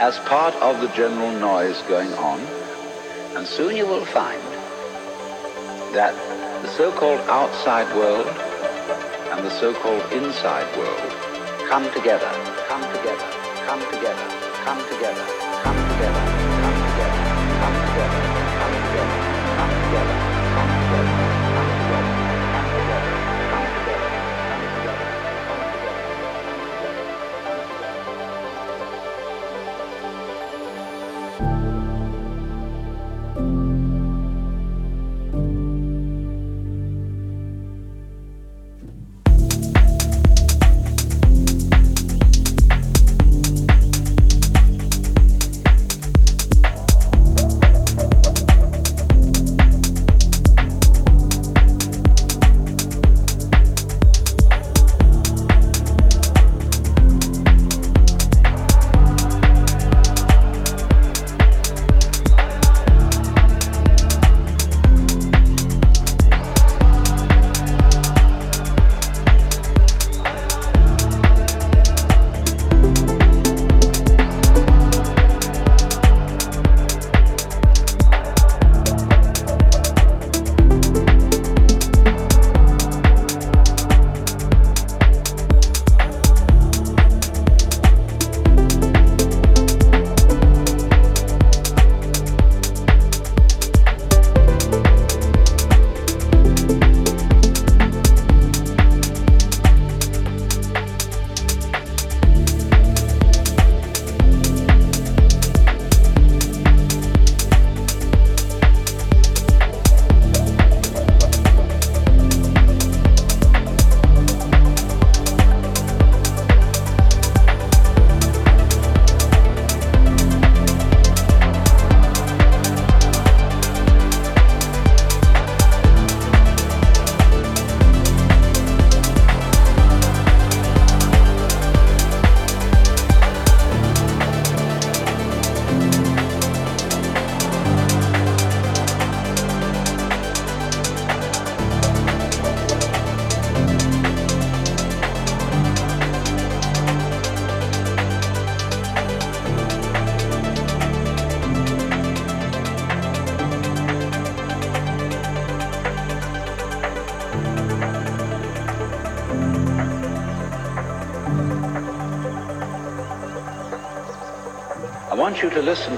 as part of the general noise going on, and soon you will find that the so-called outside world and the so-called inside world come together, come together, come together, come together, come together, come together, come together. Come together.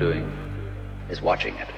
Doing is watching it.